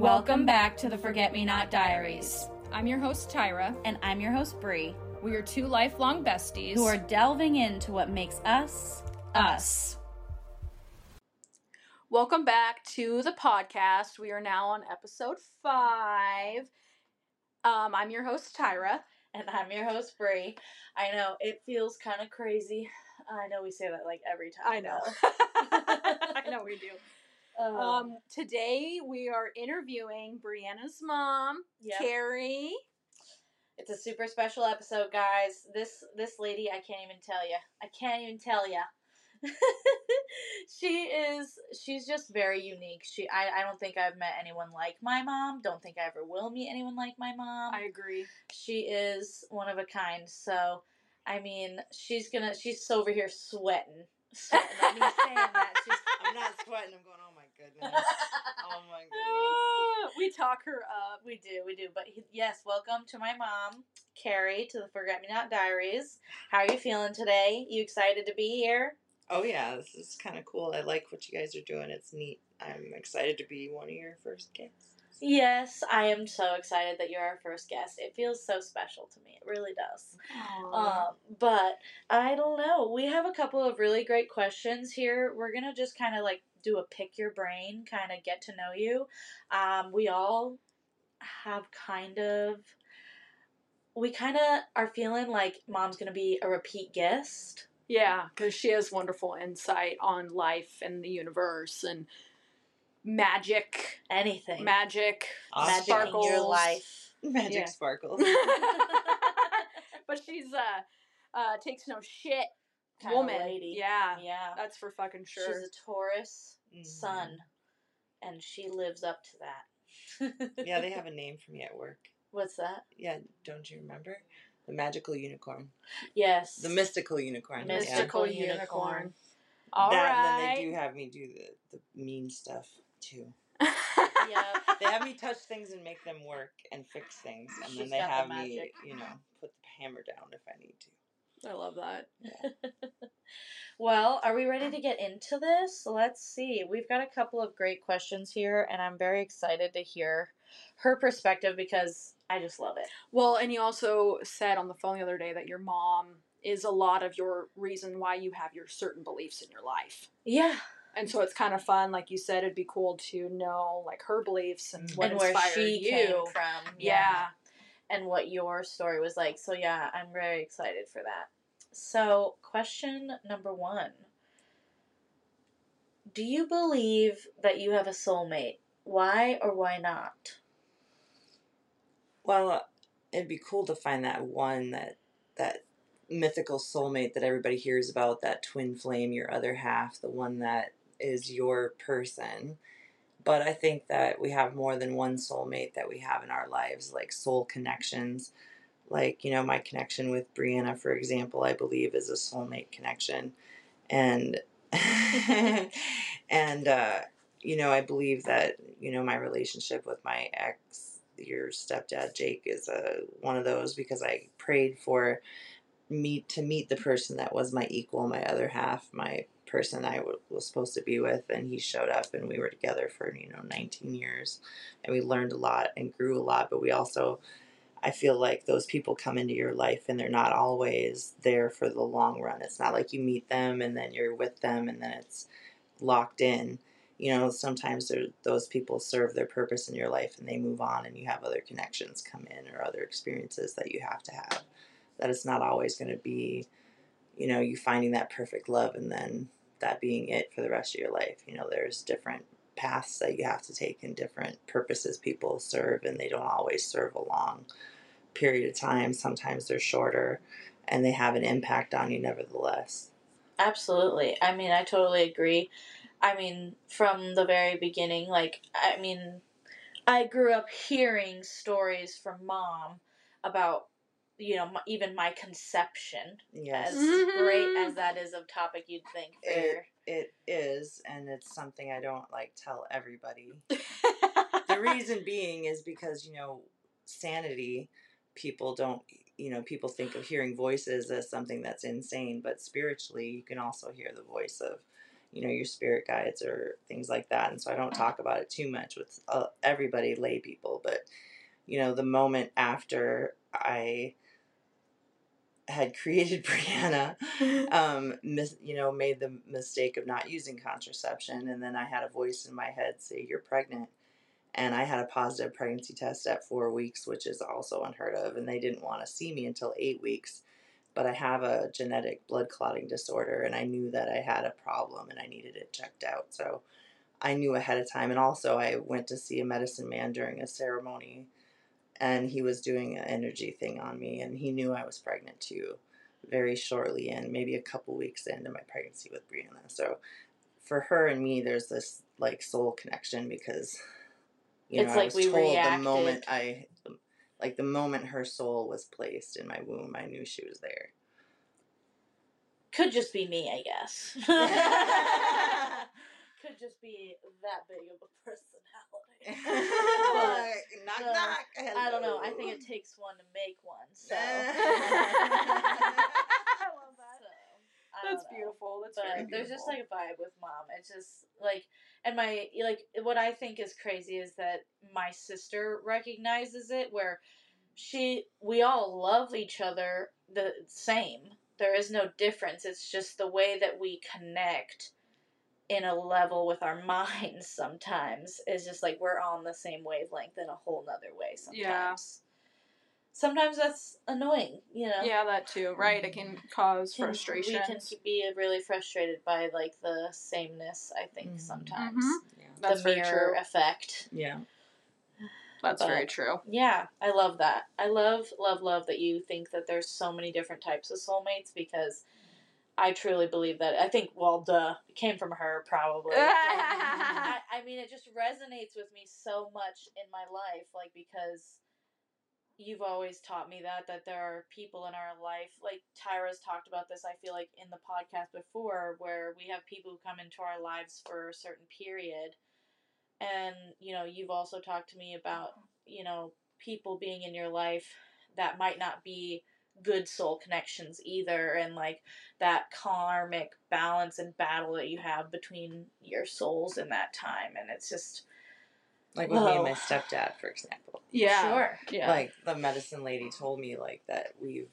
Welcome back to the Forget Me Not Diaries. I'm your host, Tyra. And I'm your host, Brea, We are two lifelong besties who are delving into what makes us us. Welcome back to the podcast. We are now on episode five. Um, I'm your host, Tyra. And I'm your host, Brea. I know it feels kind of crazy. I know we say that like every time. I know. I know we do. Um, Um, today we are interviewing Brianna's mom, Yep. Carey. it's a super special episode, guys. This this lady, I can't even tell you. I can't even tell you. she is she's just very unique. She I, I don't think I've met anyone like my mom. Don't think I ever will meet anyone like my mom. I agree. she is one of a kind. So, I mean, she's gonna she's over here sweating. Sweating. I mean, saying that she's I'm not sweating. I'm going. Oh my goodness. Oh my goodness. we talk her up. we do, we do. But he- yes, welcome to my mom, Carey, to the Forget Me Not Diaries. How are you feeling today? You excited to be here? Oh yeah, this is kind of cool. I like what you guys are doing. It's neat. I'm excited to be one of your first guests. Yes, I am so excited that you're our first guest. It feels so special to me. It really does. Um, but I don't know. We have a couple of really great questions here. We're gonna just kind of like do a pick your brain, kind of get to know you. Um, we all have kind of. We kind of are feeling like mom's gonna be a repeat guest. Yeah, because she has wonderful insight on life and the universe and magic, Anything. magic, Magic sparkles. in your life. Magic Yeah. sparkles. but she's uh uh takes no shit Kinda woman. lady. Yeah, Yeah. that's for fucking sure. She's a Taurus Mhm. sun, and she lives up to that. Yeah, they have a name for me at work. What's that? Yeah, don't you remember? The magical unicorn. Yes. The mystical unicorn. yeah. Mystical Mystical unicorn. unicorn. All that, right. and then they do have me do the, the mean stuff too. Yeah. They have me touch things and make them work and fix things, and She's then they got the have me, you know, put the hammer down if I need to. I love that. well, are we ready to get into this? Let's see. We've got a couple of great questions here, and I'm very excited to hear her perspective because I just love it. Well, and you also said on the phone the other day that your mom is a lot of your reason why you have your certain beliefs in your life. Yeah. And so it's kind of fun, like you said, it'd be cool to know like her beliefs and what and where she you. came from. Yeah. And what your story was like. So, yeah, I'm very excited for that. So, question number one Do you believe that you have a soulmate? Why or why not? Well, it'd be cool to find that one that that mythical soulmate that everybody hears about, that twin flame, your other half, the one that is your person. But I think that we have more than one soulmate that we have in our lives, like soul connections. Like, you know, my connection with Brianna, for example, I believe is a soulmate connection. And and uh, you know, I believe that, you know, my relationship with my ex your stepdad Jake is a one of those because I prayed for me to meet the person that was my equal, my other half, my person I w- was supposed to be with, and he showed up, and we were together for you know 19 years, and we learned a lot and grew a lot. But we also, I feel like those people come into your life, and they're not always there for the long run. It's not like you meet them and then you're with them, and then it's locked in you know sometimes those people serve their purpose in your life and they move on and you have other connections come in or other experiences that you have to have that it's not always going to be you know you finding that perfect love and then that being it for the rest of your life you know there's different paths that you have to take and different purposes people serve and they don't always serve a long period of time sometimes they're shorter and they have an impact on you nevertheless Absolutely. I mean, I totally agree. I mean, from the very beginning, like, I mean, I grew up hearing stories from mom about, you know, m- even my conception. yes As great as that is of topic, you'd think for It- It is, and it's something I don't like tell everybody. the the reason being is because you know sanity. People don't, you know, people think of hearing voices as something that's insane, but spiritually, you can also hear the voice of you know, your spirit guides or things like that. And so I don't talk about it too much with uh, everybody, lay people. But, you know, the moment after I had created Brianna, um, mis- you know, made the mistake of not using contraception. And then I had a voice in my head say, You're pregnant. And I had a positive pregnancy test at four weeks, which is also unheard of. And they didn't want to see me until eight weeks but I have a genetic blood clotting disorder and I knew that I had a problem and I needed it checked out. So I knew ahead of time. And also, I went to see a medicine man during a ceremony and he was doing an energy thing on me and he knew I was pregnant too very shortly and maybe a couple weeks into my pregnancy with Brianna. So for her and me, there's this like soul connection because you It's know, like I was we told reacted. the moment I like the moment her soul was placed in my womb, I knew she was there. Could just be me, I guess. Could just be that big of a personality. knock the- knock. I don't know. I think it takes one to make one. So. I love that. So, I That's know. beautiful. That's but very there's just like a vibe with mom. It's just like, and my like what I think is crazy is that my sister recognizes it where she we all love each other the same. There is no difference. It's just the way that we connect in a level with our minds sometimes is just like we're on the same wavelength in a whole nother way sometimes. Yeah. Sometimes that's annoying, you know. Yeah, that too. Right, it can cause can- frustration. We can be really frustrated by like the sameness. I think Mhm. sometimes Mhm. Yeah. That's the very mirror true. effect. Yeah. That's but- very true. Yeah, I love that. I love, love, love that you think that there's so many different types of soulmates because I truly believe that. I think, well, duh, it came from her probably. I, I mean, it just resonates with me so much in my life, like because you've always taught me that that there are people in our life, like Tyra's talked about this. I feel like in the podcast before, where we have people who come into our lives for a certain period, and you know, you've also talked to me about you know people being in your life that might not be good soul connections either and like that karmic balance and battle that you have between your souls in that time and it's just Like with me and my oh. stepdad, for example. Yeah. sure Yeah. Like the medicine lady told me like that we've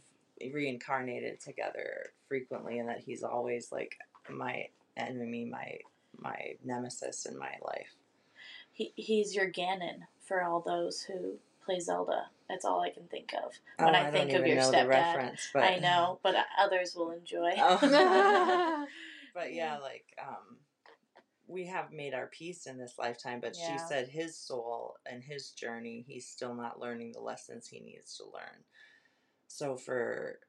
reincarnated together frequently and that he's always like my enemy, my my nemesis in my life. he, he's your ganon for all those who play zelda that's all i can think of when Oh, i, don't think of your stepdad but i know but others will enjoy Oh. but yeah, like um, we have made our peace in this lifetime. But she said his soul and his journey, he's still not learning the lessons he needs to learn. So for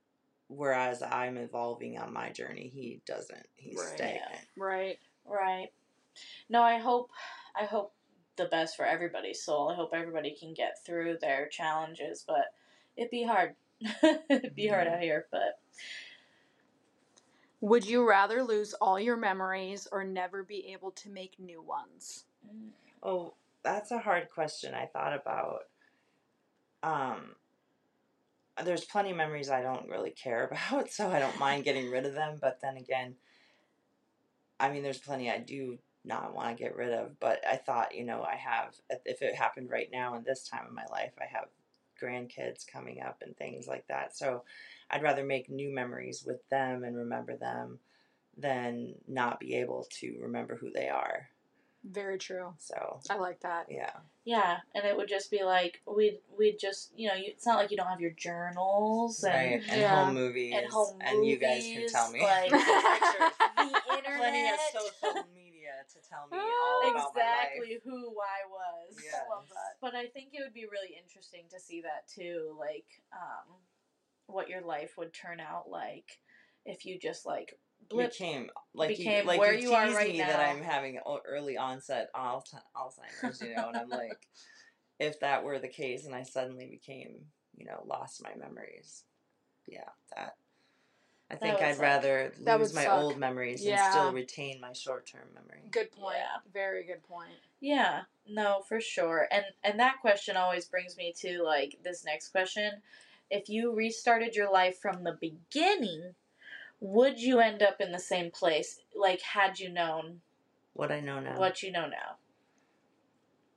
whereas I'm evolving on my journey, he doesn't. He's Right. stagnant. right. Right. No, I hope I hope the best for everybody's soul. I hope everybody can get through their challenges, but it'd be hard. it'd be hard out here, but Would you rather lose all your memories or never be able to make new ones? Oh, that's a hard question. I thought about. Um, there's plenty of memories I don't really care about, so I don't mind getting rid of them. But then again, I mean, there's plenty I do not want to get rid of. But I thought, you know, I have, if it happened right now in this time of my life, I have grandkids coming up and things like that. So I'd rather make new memories with them and remember them than not be able to remember who they are. Very true. So, I like that. yeah. yeah, and it would just be like we'd we'd just you know you, it's not like you don't have your journals and right, and Yeah. home movies, and home and you guys can tell me. like, Pictures. the internet. Plenty of social media to tell me all about my exactly who I was. Yes. Love that. But I think it would be really interesting to see that too, like um, what your life would turn out like if you just like blip. Became like became you, like where you, you are right me that. I'm having early onset al- Alzheimer's, you know, and I'm like, if that were the case, and I suddenly became, you know, lost my memories, yeah, that. I think I'd suck. rather lose my suck. old memories Yeah. and still retain my short term memory. Good point. Yeah. Very good point. Yeah, no, for sure. And and that question always brings me to like this next question. If you restarted your life from the beginning, would you end up in the same place? Like, had you known What I know now. what you know now?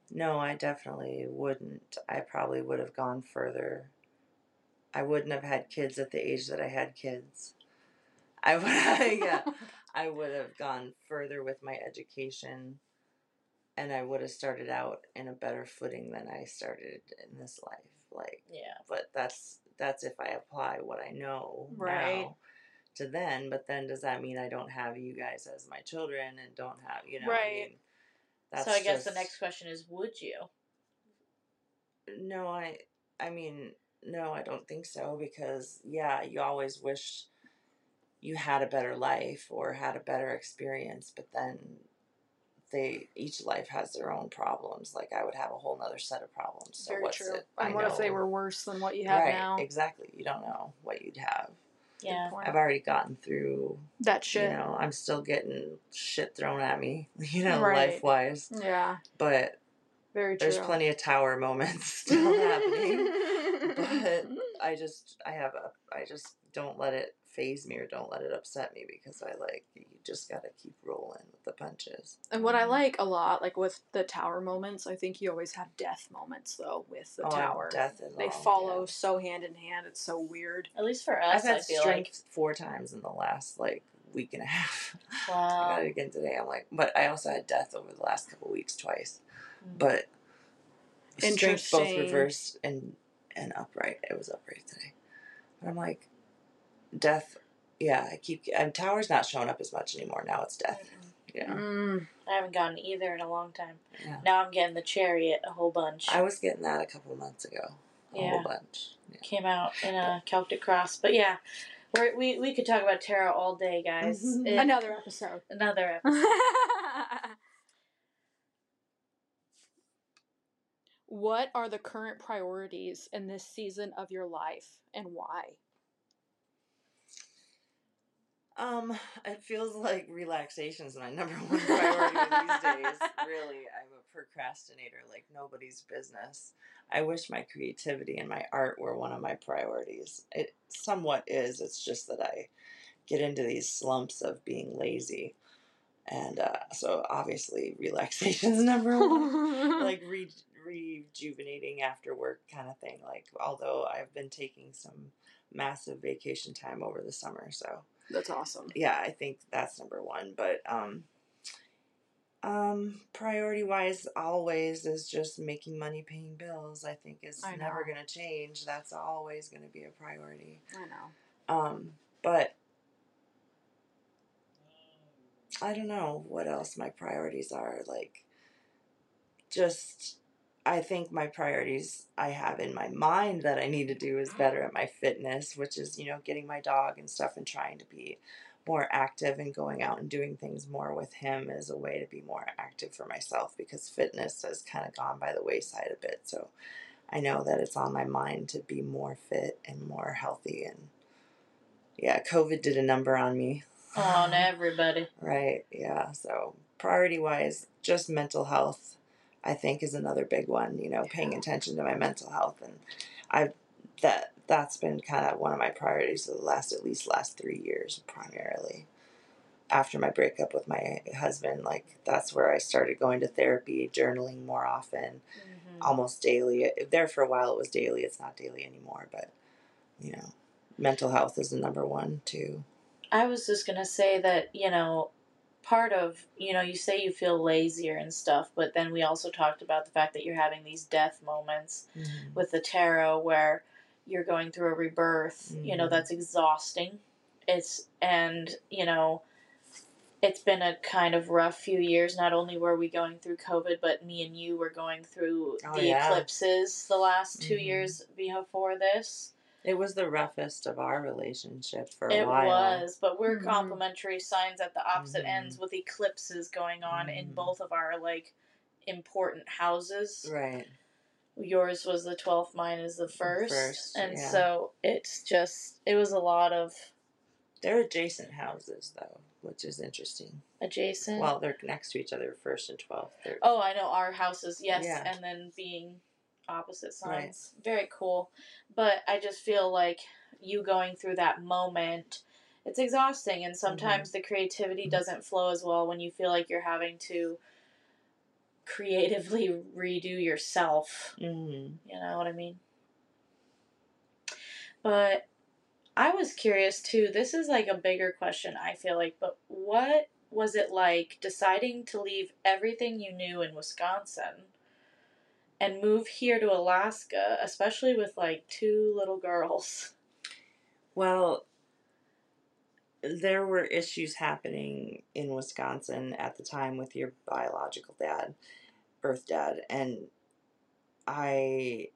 No, I definitely wouldn't. I probably would have gone further. I wouldn't have had kids at the age that I had kids. I would, yeah, oh I would have gone further with my education, and I would have started out in a better footing than I started in this life. Like, Yeah. but that's that's if I apply what I know Right. now to then. But then, does that mean I don't have you guys as my children and don't have you know? I Right. mean, that's so I guess the next question is, would you? No, I I mean, no, I don't think so because yeah, you always wish you had a better life or had a better experience, but then they each life has their own problems. Like I would have a whole nother set of problems. So Very what's true. it? And I what if they were worse than what you have right, now? Exactly. You don't know what you'd have. Yeah. I've already gotten through that shit. you know, I'm still getting shit thrown at me, you know, Right. life wise. Yeah, But very true. there's plenty of tower moments still happening. but I just I have a I just don't let it phase me or don't let it upset me because I like you just gotta keep rolling with the punches. And what I like a lot, like with the tower moments, I think you always have death moments though with the Oh, tower. death and They all, follow yeah. so hand in hand. It's so weird. At least for us, I've had I feel strength four times in the last like week and a half. like. I Wow. got it again today. I'm like, but I also had death over the last couple weeks twice. Mm. But strength both reversed and and upright. It was upright today. But I'm like, death. Yeah, I keep. And tower's not showing up as much anymore. Now it's death. Yeah. Mm. I haven't gotten either in a long time. Yeah. Now I'm getting the chariot a whole bunch. I was getting that a couple months ago. A Yeah. whole bunch. Yeah. Came out in a Celtic cross, but yeah, we're, we we could talk about tarot all day, guys. Mhm. It- Another episode. another episode. what are the current priorities in this season of your life and why? Um, it feels like relaxation is my number one priority these days. Really, I'm a procrastinator like nobody's business. I wish my creativity and my art were one of my priorities. It somewhat is. It's just that I get into these slumps of being lazy. And uh, so obviously relaxation's number one. like re- rejuvenating after work kind of thing. Like although I've been taking some massive vacation time over the summer, so That's awesome. yeah, I think that's number one. But um, um, priority wise, always is just making money, paying bills. I think is I never going to change. That's always going to be a priority. I know. Um, but I don't know what else my priorities are. Like, just I think my priorities I have in my mind that I need to do is better at my fitness, which is you know getting my dog and stuff and trying to be more active and going out and doing things more with him as a way to be more active for myself because fitness has kind of gone by the wayside a bit. So I know that it's on my mind to be more fit and more healthy and yeah, COVID did a number on me. on everybody. Right, yeah. So priority wise, just mental health, I think is another big one. You know, paying attention to my mental health, and I've that that's been kind of one of my priorities for the last at least last three years, primarily. After my breakup with my husband, like that's where I started going to therapy, journaling more often, Mhm. almost daily. There for a while, it was daily. It's not daily anymore, but you know, mental health is the number one too. I was just gonna say that you know, part of you know, you say you feel lazier and stuff, but then we also talked about the fact that you're having these death moments with the tarot where you're going through a rebirth. You know, Mhm. that's exhausting. It's and you know. It's been a kind of rough few years. Not only were we going through COVID, but me and you were going through Oh, the yeah. eclipses the last 2 Mhm. years before this. It was the roughest of our relationship for a It while. It was, but we're Mhm. complementary signs at the opposite Mhm. ends with eclipses going on in Mhm. both of our like important houses. Right. Yours was the 12th, mine is the first. First, and yeah. so it's just it was a lot of They're adjacent houses though, which is interesting. adjacent. Well, they're next to each other, first and twelfth. They're oh, I know our houses, yes, Yeah. and then being opposite Right. signs. Very cool. But I just feel like you going through that moment it's exhausting and sometimes the creativity doesn't flow as well when you feel like you're having to creatively redo yourself Mm-hmm. you know what i mean but i was curious too this is like a bigger question i feel like but what was it like deciding to leave everything you knew in wisconsin and move here to alaska especially with like two little girls Well, there were issues happening in Wisconsin at the time with your biological dad, birth dad, and I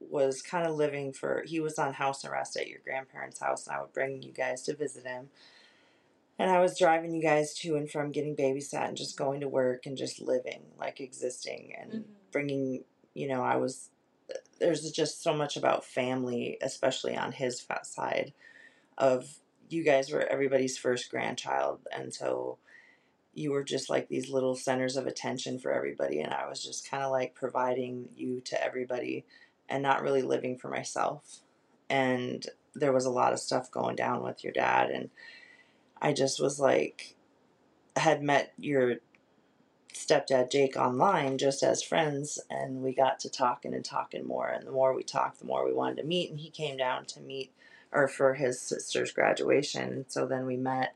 was kind of living for he was on house arrest at your grandparents' house and I would bring you guys to visit him. And I was driving you guys to and from getting babysat and just going to work and just living, like existing and Mhm. bringing, you know, I was uh, there's just so much about family, especially on his side of you guys were everybody's first grandchild and so you were just like these little centers of attention for everybody and I was just kind of like providing you to everybody and not really living for myself. And there was a lot of stuff going down with your dad and I just was like had met your stepdad Jake online just as friends and we got to talking and talking more and the more we talked the more we wanted to meet and he came down to meet or for his sister's graduation so then we met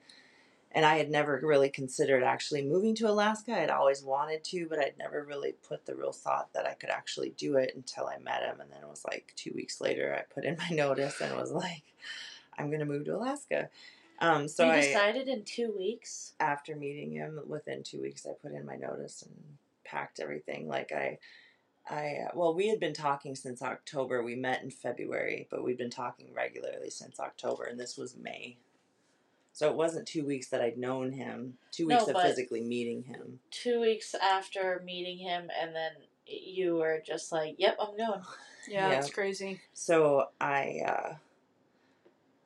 and I had never really considered actually moving to Alaska. I'd always wanted to, but I'd never really put the real thought that I could actually do it until I met him. And then it was like two weeks later, I put in my notice and was like, I'm going to move to Alaska. Um, so you I, decided in two weeks? After meeting him within two weeks i put in my notice and packed everything like i i uh, well we had been talking since october. We met in february but we'd been talking regularly since october and this was may. So it wasn't two weeks that i'd known him two No, weeks of physically meeting him. two weeks after meeting him and then you were just like yep i'm going. Yeah, Yeah. it's crazy. so i uh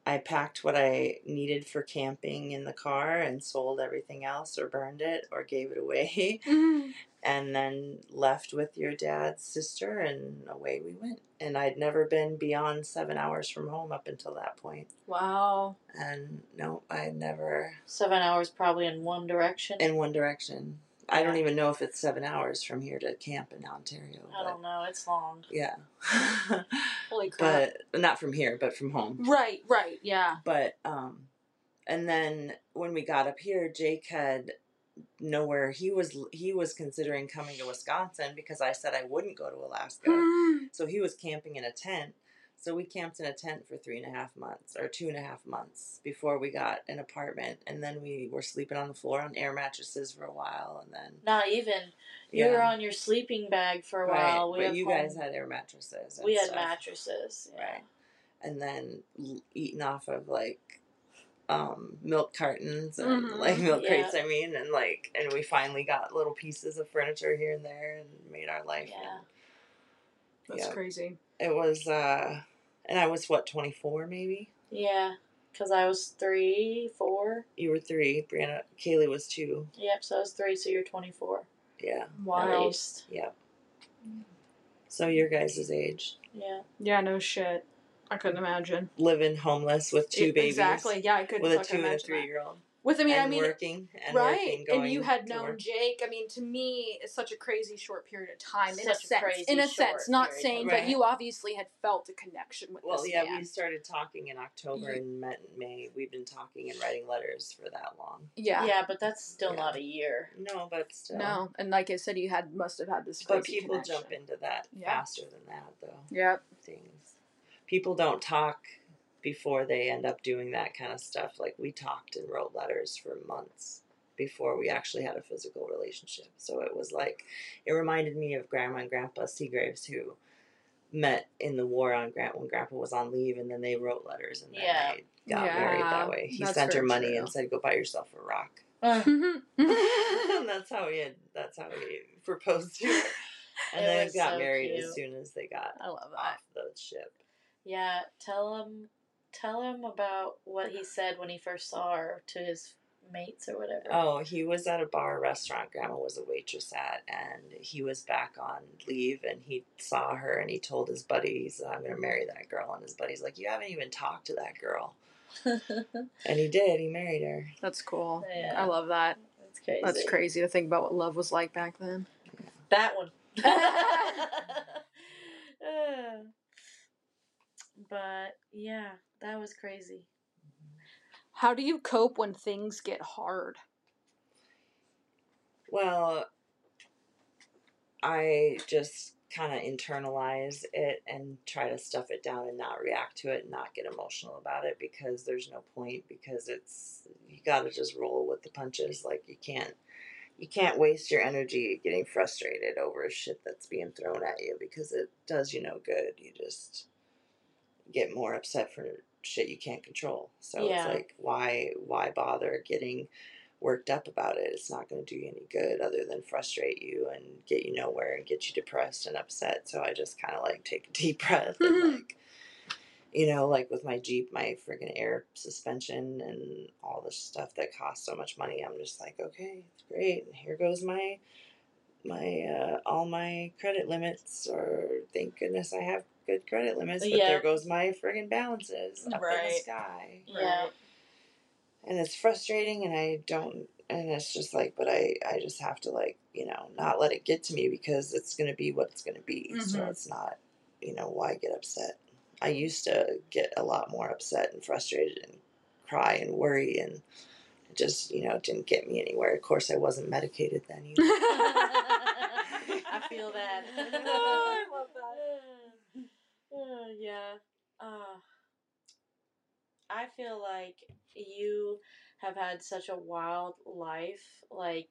I packed what I needed for camping in the car and sold everything else or burned it or gave it away. Mm-hmm. and then left with your dad's sister and away we went and i'd never been beyond seven hours from home up until that point Wow. and no i never seven hours probably in one direction in one direction i don't even know if it's seven hours from here to camp in ontario i don't know it's long yeah Holy crap. but not from here but from home right, right, yeah. but um and then when we got up here jake had nowhere he was he was considering coming to wisconsin because i said i wouldn't go to alaska So he was camping in a tent. So we camped in a tent for three and a half months or two and a half months before we got an apartment. And then we were sleeping on the floor on air mattresses for a while. And then, not even you yeah. were on your sleeping bag for a right. while we but you home- guys had air mattresses. And we had stuff. mattresses yeah. Right. And then eating off of like um, milk cartons and Mhm. like milk Yeah. crates, I mean. And like, and we finally got little pieces of furniture here and there and made our life. Yeah. That's Yeah. crazy. It was, uh, and I was what, 24 maybe? yeah because i was three four You were three. Brianna, Kaylee was two. yep so i was three so you're 24 Yeah. at Wow. least Yep. So your guys' age, yeah Yeah, no shit. I couldn't imagine. living homeless with two babies, Exactly. Yeah, I couldn't with a two and a three that. year old, With I mean, and I mean, working and right? working, going and you had known work. Jake. I mean, to me, it's such a crazy short period of time. in a Such a sense, crazy in a sense, not saying, time. but you obviously had felt a connection with Well, this yeah, man. we started talking in October and met in May. We've been talking and writing letters for that long. yeah. yeah but that's still Yeah. not a year No, but still. No, and like I said, you had must have had this. But people connection. jump into that Yeah. faster than that, though. Yep. Things. People don't talk before they end up doing that kind of stuff. Like we talked and wrote letters for months before we actually had a physical relationship. So it was like, it reminded me of Grandma and Grandpa Seagraves who met in the war on Grant when Grandpa was on leave, and then they wrote letters and then Yeah. they got Yeah, married that way. He that's sent her money true. and said, "Go buy yourself a rock." Ugh. and that's how he had. That's how he proposed to her. And It then got so married cute. as soon as they got I love that. off the ship. Yeah, tell him tell him about what he said when he first saw her to his mates or whatever. Oh, he was at a bar restaurant Grandma was a waitress at, and he was back on leave, and he saw her, and he told his buddies, "I'm gonna marry that girl." And his buddy's like, "You haven't even talked to that girl." And he did. He married her. That's cool. Yeah. I love that. That's crazy. That's crazy to think about what love was like back then. That one. Uh, but yeah, that was crazy. How do you cope when things get hard? Well, I just kind of internalize it and try to stuff it down and not react to it and not get emotional about it because there's no point because it's you got to just roll with the punches like you can't you can't waste your energy getting frustrated over shit that's being thrown at you because it does you no good you just get more upset for shit you can't control. So Yeah. it's like why why bother getting worked up about it? It's not going to do you any good other than frustrate you and get you nowhere and get you depressed and upset. So i just kind of like take a deep breath and like you know like with my jeep my friggin air suspension and all the stuff that costs so much money i'm just like okay it's great. And here goes my my uh, all my credit limits or thank goodness i have good credit limits but Yeah. there goes my friggin balances up in the sky Yeah. and it's frustrating and i don't and it's just like but i i just have to like you know not let it get to me because it's going to be what it's going to be so Mhm. it's not you know why get upset i used to get a lot more upset and frustrated and cry and worry and it just you know didn't get me anywhere of course i wasn't medicated then either. I feel that. Oh, I love that. Uh, yeah. Uh, I feel like you have had such a wild life. Like,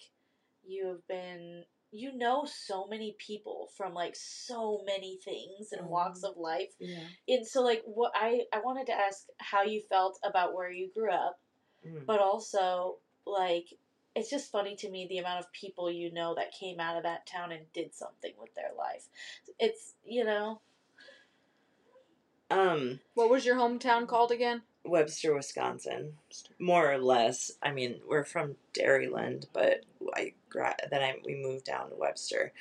you have been. You know so many people from like so many things and walks Mhm. of life. yeah And so like what I I wanted to ask how you felt about where you grew up Mm. but also like it's just funny to me the amount of people you know that came out of that town and did something with their life. It's you know um What was your hometown called again? webster wisconsin more or less. I mean, we're from Dairyland, but I then I we moved down to Webster.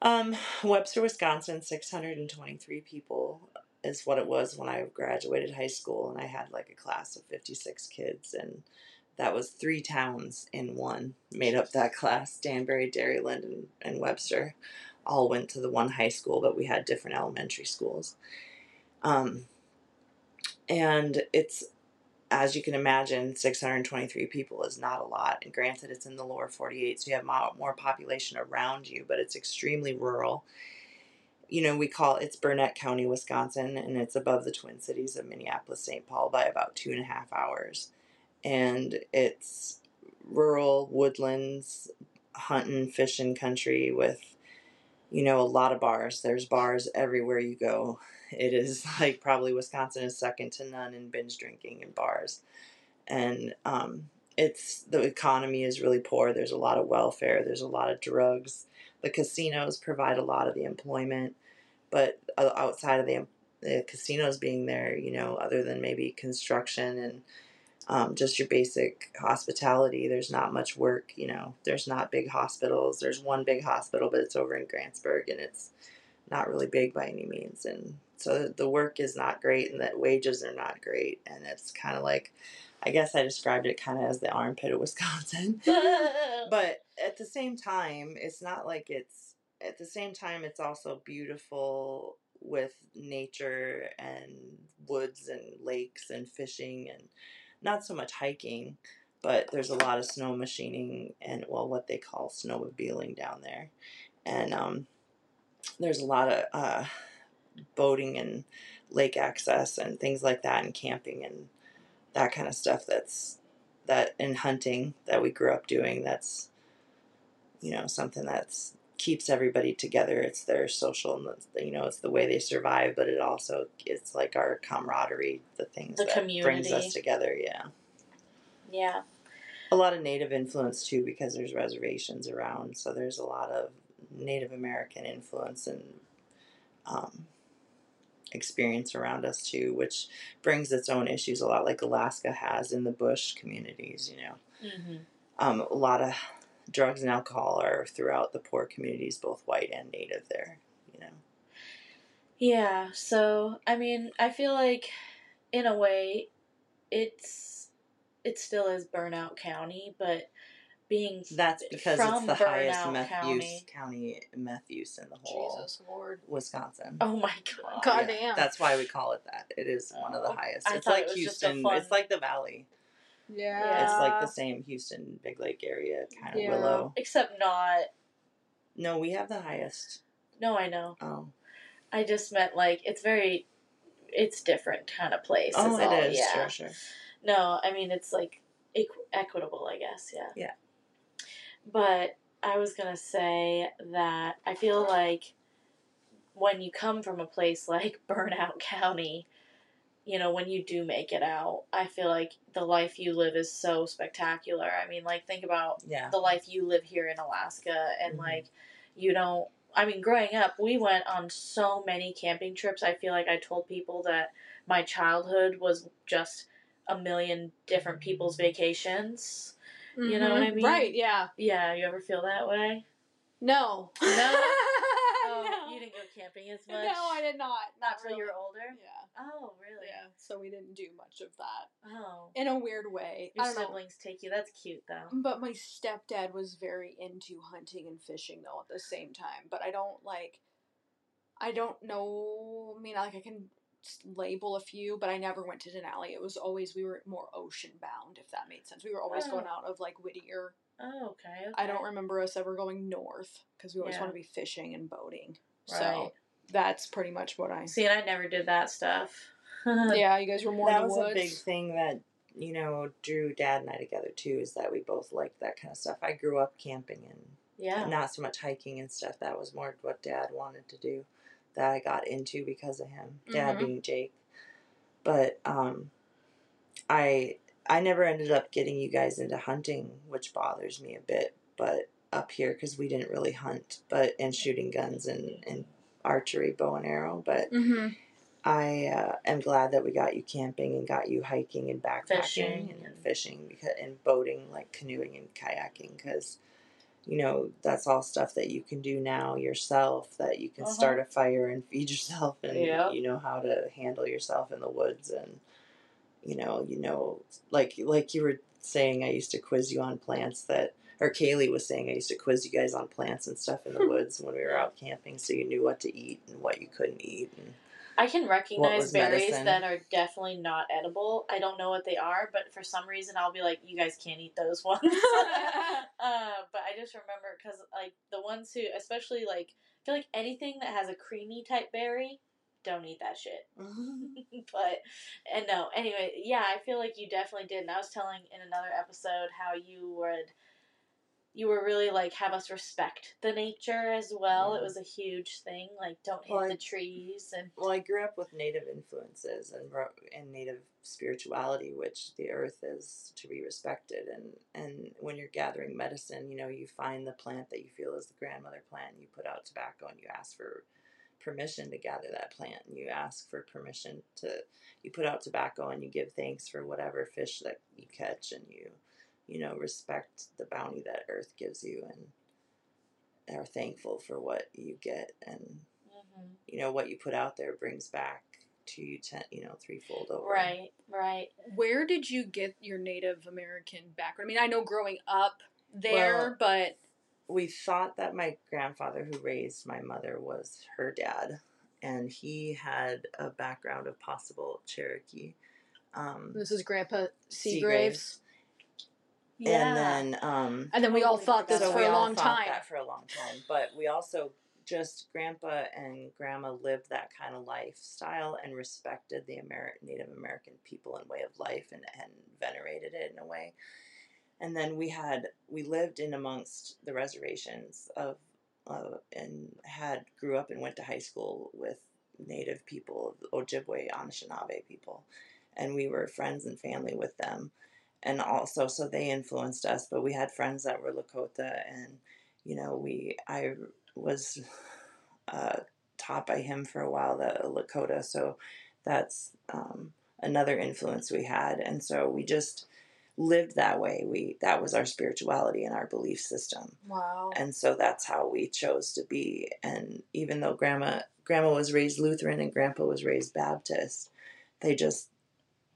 Um, Webster, Wisconsin, six hundred and twenty three people is what it was when I graduated high school, and I had like a class of fifty six kids, and that was three towns in one made up that class: Danbury, Dairyland, and, and Webster. All went to the one high school, but we had different elementary schools. Um, and it's as you can imagine, 623 people is not a lot. And granted, it's in the lower 48, so you have mo- more population around you, but it's extremely rural. You know, we call it's Burnett County, Wisconsin, and it's above the Twin Cities of Minneapolis, St. Paul by about two and a half hours. And it's rural woodlands, hunting, fishing country with, you know, a lot of bars. There's bars everywhere you go it is like probably Wisconsin is second to none in binge drinking and bars, and um, it's the economy is really poor. There's a lot of welfare. There's a lot of drugs. The casinos provide a lot of the employment, but uh, outside of the the casinos being there, you know, other than maybe construction and um, just your basic hospitality, there's not much work. You know, there's not big hospitals. There's one big hospital, but it's over in Grantsburg, and it's not really big by any means and so the work is not great and the wages are not great. And it's kind of like i guess i described it kind of as the armpit of wisconsin. But at the same time it's not like it's at the same time it's also beautiful with nature and woods and lakes and fishing and not so much hiking but there's a lot of snow machining and well what they call snowmobiling down there. And um there's a lot of uh, boating and lake access and things like that and camping and that kind of stuff that's that and hunting that we grew up doing that's you know something that's keeps everybody together. It's their social and it's, you know it's the way they survive but it also it's like our camaraderie the things The that brings us together yeah. Yeah. a lot of native influence too because there's reservations around so there's a lot of native american influence and um, experience around us too which brings its own issues a lot like alaska has in the bush communities you know Mm-hmm. um, a lot of drugs and alcohol are throughout the poor communities both white and native there you know Yeah, so I mean, I feel like in a way it's it still is Burnout County, but being That's because it's the highest meth County. use county meth use in the whole Jesus Lord. Wisconsin. Oh my god. God Yeah, damn. That's why we call it that. It is one of the Oh, highest. I it's like it was just a Houston. fun- It's like the Valley. Yeah. It's like the same Houston Big Lake area kind of Yeah. Willow. Except not. No, we have the highest. No, I know. Oh, I just meant like it's very, it's different kind of place. oh, is all, it is. Yeah. Sure, sure. No, I mean it's like equ- equitable, I guess. Yeah. Yeah. But I was gonna say that I feel like when you come from a place like Burnout County, you know, when you do make it out, I feel like the life you live is so spectacular. I mean, like think about Yeah. the life you live here in Alaska and Mhm. like you don't I mean growing up we went on so many camping trips. I feel like I told people that my childhood was just a million different people's vacations. You know what I Mhm. mean? Right, yeah. Yeah, you ever feel that way? No. No? Oh, no. you didn't go camping as much? No, I did not. Not till really. you were older? Yeah. Oh, really? Yeah. So we didn't do much of that. Oh. In a weird way. Your I don't know. siblings take you. That's cute though. But my stepdad was very into hunting and fishing though at the same time. But I don't like I don't know I mean like I can label a few, but I never went to Denali. It was always we were more ocean bound, if that made sense. We were always Oh. going out of like Whittier. Oh, okay. okay. I don't remember us ever going north because we always Yeah. want to be fishing and boating. Right. So that's pretty much what I. See, and I never did that stuff. Yeah, you guys were more that in the was woods. a big thing that you know drew Dad and I together too. Is that we both liked that kind of stuff. I grew up camping and Yeah. not so much hiking and stuff. That was more what Dad wanted to do. That I got into because of him. Dad Mhm. being Jake. But um, I I never ended up getting you guys into hunting, which bothers me a bit. But up here, because we didn't really hunt, but and shooting guns and and archery, bow and arrow. But Mm-hmm. I uh, am glad that we got you camping and got you hiking and backpacking Fishing and, and- fishing because, and boating, like canoeing and kayaking, because you know that's all stuff that you can do now yourself. That you can Uh-huh. start a fire and feed yourself, and Yep. you know how to handle yourself in the woods, and you know, you know, like like you were saying, I used to quiz you on plants that. Or Kaylee was saying I used to quiz you guys on plants and stuff in the woods when we were out camping, so you knew what to eat and what you couldn't eat. And I can recognize berries medicine? that are definitely not edible. I don't know what they are, but for some reason I'll be like, you guys can't eat those ones. uh, but I just remember because like the ones who, especially like, I feel like anything that has a creamy type berry, don't eat that shit. but and no, anyway, yeah, I feel like you definitely did. And I was telling in another episode how you would you were really like have us respect the nature as well. It Mhm. was a huge thing. Like don't hit Well, the trees and Well, I grew up with native influences and and native spirituality, which the earth is to be respected. And and when you're gathering medicine, you know, you find the plant that you feel is the grandmother plant. You put out tobacco and you ask for permission to gather that plant. And you ask for permission to you put out tobacco and you give thanks for whatever fish that you catch and you you know respect the bounty that earth gives you and are thankful for what you get and Mhm. you know what you put out there brings back to you ten you know threefold over Right, right. Where did you get your Native American background? I mean, I know growing up there, Well- but we thought that my grandfather who raised my mother was her dad and he had a background of possible cherokee um, this is Grandpa Seagraves. Seagraves. Yeah. and then um, And then we all thought this so for we a all long thought time. that for a long time but we also just grandpa and grandma lived that kind of lifestyle and respected the Amer- native american people and way of life and, and venerated it in a way and then we had we lived in amongst the reservations of uh, and had grew up and went to high school with native people ojibwe anishinaabe people and we were friends and family with them and also so they influenced us but we had friends that were lakota and you know we i was uh, taught by him for a while the lakota so that's um, another influence we had and so we just lived that way we that was our spirituality and our belief system Wow. and so that's how we chose to be and even though grandma grandma was raised lutheran and grandpa was raised baptist they just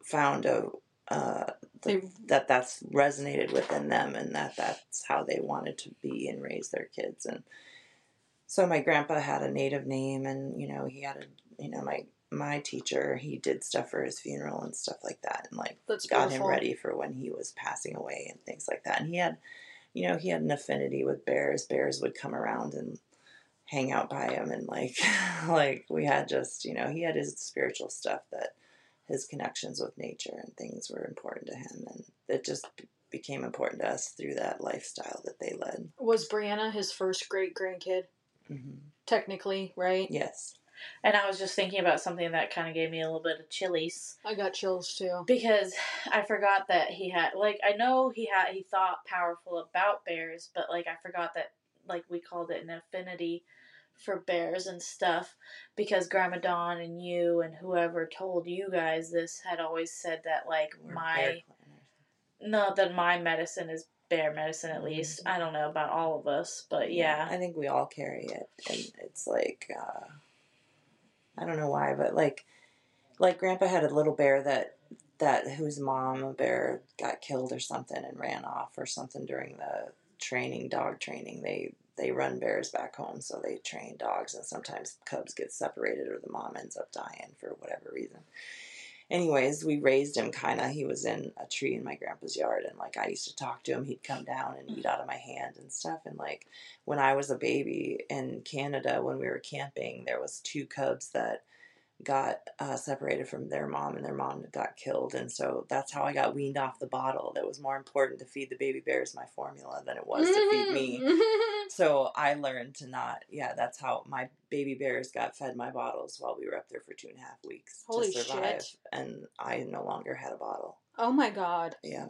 found a, uh, They that that's resonated within them and that that's how they wanted to be and raise their kids. And so my grandpa had a native name and you know he had a you know my my teacher he did stuff for his funeral and stuff like that and like that's got beautiful. him ready for when he was passing away and things like that. And he had you know he had an affinity with bears. Bears would come around and hang out by him and like like we had just you know he had his spiritual stuff that his connections with nature and things were important to him and it just became important to us through that lifestyle that they led Was Brianna his first great grandkid? hmm Technically, right? yes And I was just thinking about something that kind of gave me a little bit of chillies I got chills too. because I forgot that he had like I know he had he thought powerful about bears, but like I forgot that like we called it an affinity for bears and stuff because Grandma Dawn and you and whoever told you guys this had always said that like We're my no that my medicine is bear medicine at least. I don't know about all of us, but yeah. I think we all carry it, and it's like uh, I don't know why, but like like Grandpa had a little bear that that whose mom a bear got killed or something and ran off or something during the training dog training. They they run bears back home, so they train dogs, and sometimes cubs get separated or the mom ends up dying for whatever reason. Anyways, we raised him kind of. He was in a tree in my grandpa's yard, and like I used to talk to him. He'd come down and eat out of my hand and stuff. And like when I was a baby in Canada, when we were camping, there was two cubs that got uh, separated from their mom, and their mom got killed. And so that's how I got weaned off the bottle. That was more important to feed the baby bears my formula than it was to feed me. So I learned to not. Yeah, that's how my baby bears got fed my bottles while we were up there for two and a half weeks Holy to survive, shit. and I no longer had a bottle. oh my god. Yeah,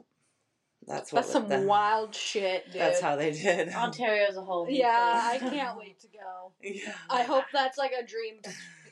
that's what. That's some the- wild shit, dude. That's how they did. Ontario's a whole new yeah, I can't wait to go. yeah. I hope that's like a dream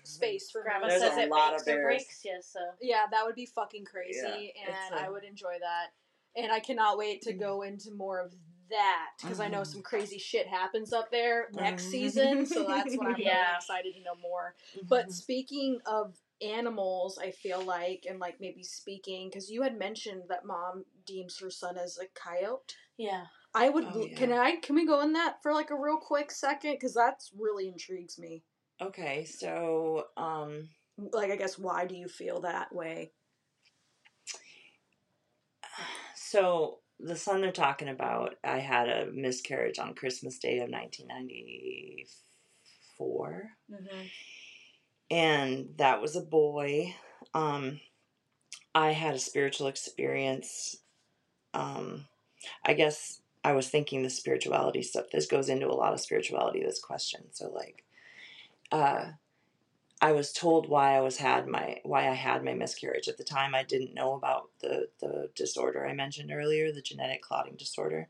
space for Grandma me. There's says a it lot makes of or bears. breaks you, so Yeah, that would be fucking crazy, Yeah, and it's a- I would enjoy that. And I cannot wait to go into more of that because I know Mhm. some crazy shit happens up there next Mhm. season. So that's what I'm really Yeah. excited to know more. Mm-hmm. But speaking of animals, I feel like, and like maybe speaking, because you had mentioned that mom deems her son as a coyote. yeah. I would. Oh, yeah. Can I? Can we go in that for like a real quick second? Because that's really intrigues me. Okay, so um, Like, I guess why do you feel that way? so the son they're talking about, I had a miscarriage on Christmas Day of 1994. Mm-hmm. and that was a boy. Um, I had a spiritual experience. Um, I guess I was thinking the spirituality stuff. This goes into a lot of spirituality. This question. So like, uh, I was told why I was had my why I had my miscarriage at the time. I didn't know about the the disorder I mentioned earlier, the genetic clotting disorder,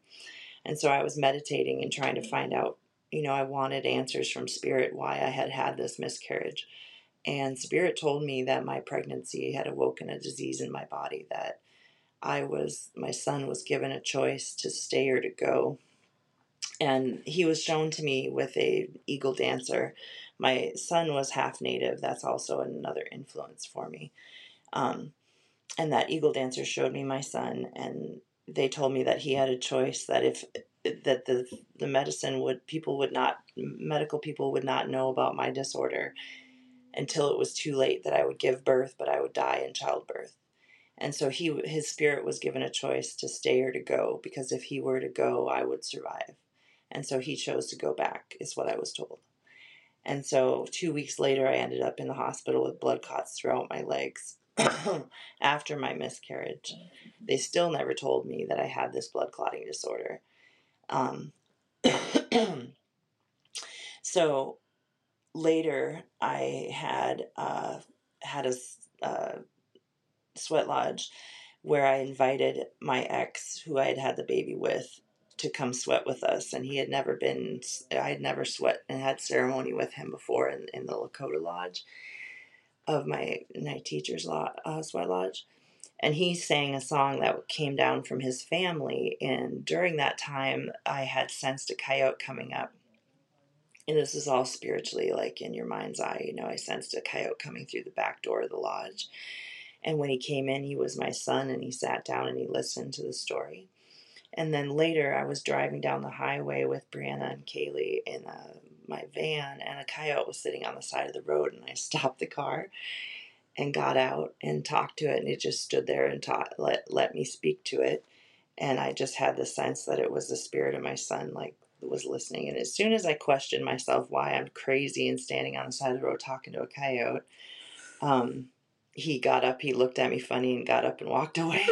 and so I was meditating and trying to find out. You know, I wanted answers from spirit why I had had this miscarriage, and spirit told me that my pregnancy had awoken a disease in my body that I was my son was given a choice to stay or to go. And he was shown to me with a eagle dancer. My son was half native. That's also another influence for me. Um, and that eagle dancer showed me my son, and they told me that he had a choice. That if that the the medicine would people would not medical people would not know about my disorder until it was too late. That I would give birth, but I would die in childbirth and so he his spirit was given a choice to stay or to go because if he were to go i would survive and so he chose to go back is what i was told and so two weeks later i ended up in the hospital with blood clots throughout my legs after my miscarriage. They still never told me that i had this blood clotting disorder. Um, so later i had uh, had a uh, sweat lodge where I invited my ex, who I had had the baby with, to come sweat with us. And he had never been, I had never sweat and had ceremony with him before in, in the Lakota Lodge of my night teacher's uh, sweat lodge. And he sang a song that came down from his family. And during that time, I had sensed a coyote coming up. And this is all spiritually, like in your mind's eye. You know, I sensed a coyote coming through the back door of the lodge And when he came in, he was my son, and he sat down and he listened to the story. And then later, I was driving down the highway with Brianna and Kaylee in a, my van, and a coyote was sitting on the side of the road. And I stopped the car and got out and talked to it, and it just stood there and taught, let let me speak to it. And I just had the sense that it was the spirit of my son, like was listening. And as soon as I questioned myself why I'm crazy and standing on the side of the road talking to a coyote, um, he got up, he looked at me funny and got up and walked away.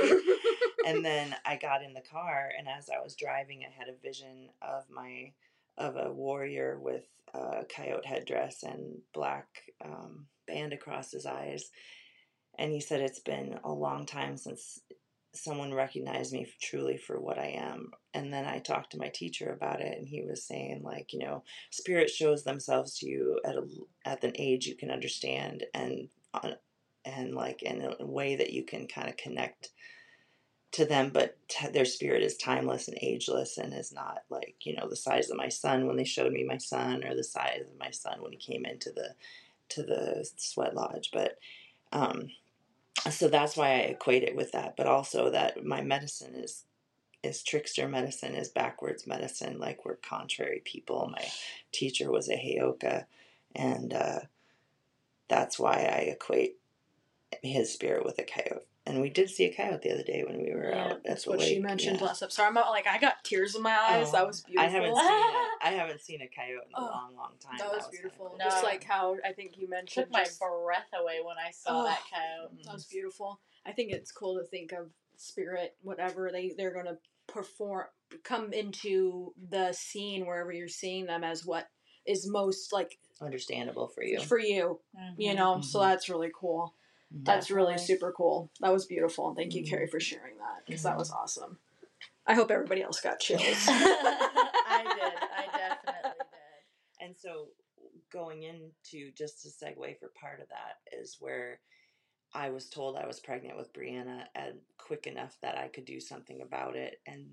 And then I got in the car, and as I was driving, I had a vision of my of a warrior with a coyote headdress and black um, band across his eyes. And he said, It's been a long time since someone recognized me truly for what I am. And then I talked to my teacher about it, and he was saying, like, you know, spirit shows themselves to you at a at an age you can understand, and on and like in a way that you can kind of connect to them but t- their spirit is timeless and ageless and is not like you know the size of my son when they showed me my son or the size of my son when he came into the to the sweat lodge but um so that's why i equate it with that but also that my medicine is is trickster medicine is backwards medicine like we're contrary people my teacher was a heyoka and uh that's why i equate his spirit with a coyote. And we did see a coyote the other day when we were Yeah, out. That's the what she mentioned yeah. last episode. I'm about, like, I got tears in my eyes. Oh, that was beautiful. I haven't seen it. I haven't seen a coyote in a Oh, long, long time. That was kinda beautiful. cool. Just No. like how I think you mentioned. Took my just- breath away when I saw Oh. that coyote. That was beautiful. I think it's cool to think of spirit, whatever they they're gonna perform, come into the scene wherever you're seeing them as what is most like understandable for you. for you. You Mhm. know, so Mhm. that's really cool. That's really super cool. That was beautiful. Thank you. Carey, mm-hmm. for sharing that because that mm-hmm. was awesome. I hope everybody else got chills. I did. I definitely did. And so going into just to segue for part of that is where I was told I was pregnant with Brianna and quick enough that I could do something about it. And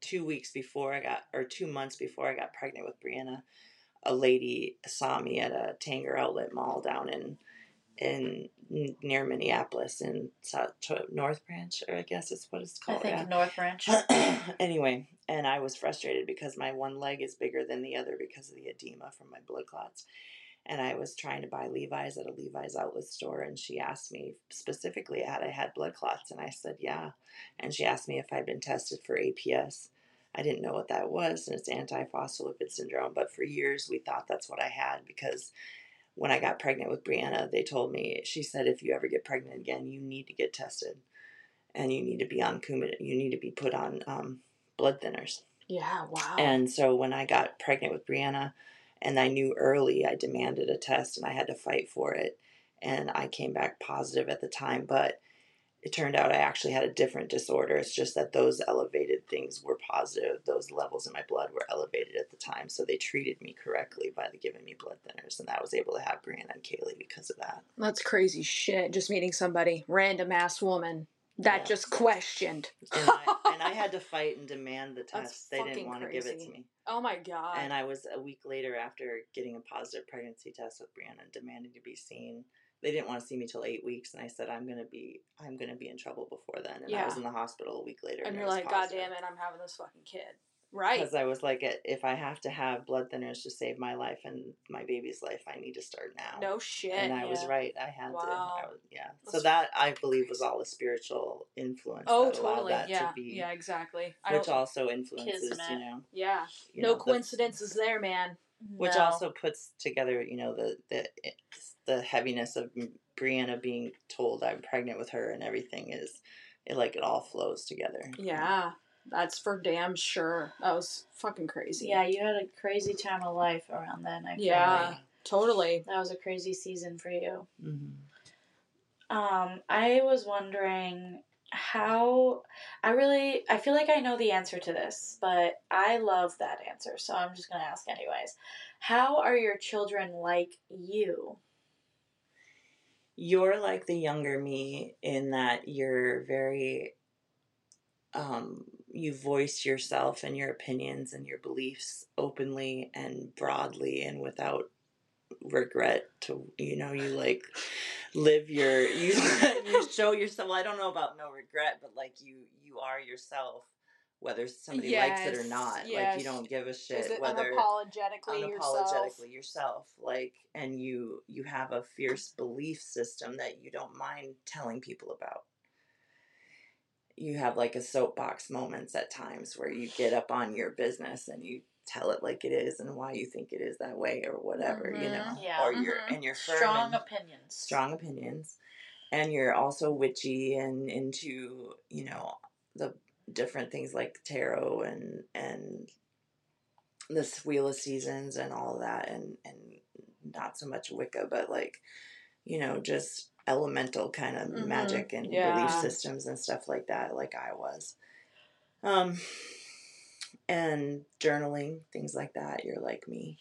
two weeks before I got, or two months before I got pregnant with Brianna, a lady saw me at a Tanger Outlet Mall down in in near Minneapolis in South North Branch, or I guess it's what it's called. I think yeah. North Branch. anyway, and I was frustrated because my one leg is bigger than the other because of the edema from my blood clots. And I was trying to buy Levi's at a Levi's outlet store, and she asked me specifically had I had blood clots, and I said yeah. And she asked me if I'd been tested for APS. I didn't know what that was, and it's antiphospholipid syndrome. But for years, we thought that's what I had because when I got pregnant with Brianna, they told me she said if you ever get pregnant again, you need to get tested, and you need to be on Coumadin. You need to be put on um, blood thinners. yeah, wow. And so when I got pregnant with Brianna, and I knew early, I demanded a test, and I had to fight for it, and I came back positive at the time, but. It turned out I actually had a different disorder. It's just that those elevated things were positive. Those levels in my blood were elevated at the time. So they treated me correctly by the giving me blood thinners. And I was able to have Brianna and Kaylee because of that. That's crazy shit. Just meeting somebody, random ass woman that Yeah. just questioned. And I, and I had to fight and demand the That's test. They didn't want to give it to me. Oh my god. And I was a week later after getting a positive pregnancy test with Brianna and demanding to be seen. They didn't want to see me till eight weeks, and I said I'm gonna be I'm gonna be in trouble before then. And I was in the hospital a week later. and it you're like, God damn it, I'm having this fucking kid. Right. Because I was like, if I have to have blood thinners to save my life and my baby's life, I need to start now. No shit. and I was right. I had Wow. to. I was, yeah. so that I believe was all a spiritual influence. oh, totally. That Yeah. to be, yeah, exactly. Which also influences, you know. yeah. you no know, the- coincidences there, man. which No. also puts together, you know, the the eh, the heaviness of Brianna being told I'm pregnant with her and everything is, it like it all flows together. Yeah. That's for damn sure. That was fucking crazy. Yeah, you had a crazy time of life around then. I feel Yeah. like. Totally. that was a crazy season for you. hmm Um, I was wondering how I really I feel like I know the answer to this, but I love that answer, so I'm just gonna ask anyways. How are your children like you? You're like the younger me in that you're very, um, you voice yourself and your opinions and your beliefs openly and broadly and without regret to you know you like live your you you show yourself well, I don't know about no regret but like you you are yourself whether somebody likes it or Yes, not like you don't give a shit it whether unapologetically, yourself? unapologetically yourself like and you you have a fierce belief system that you don't mind telling people about you have like a soapbox moments at times where you get up on your business and you tell it like it is and why you think it is that way or whatever you know. Yeah. or you're Mhm. and you're Strong opinions. strong opinions and you're also witchy and into you know the different things like tarot and and this wheel of seasons and all that and and not so much wicca but like you know just elemental kind of Mhm. magic and Yeah. belief systems and stuff like that like i was um and journaling things like that you're like me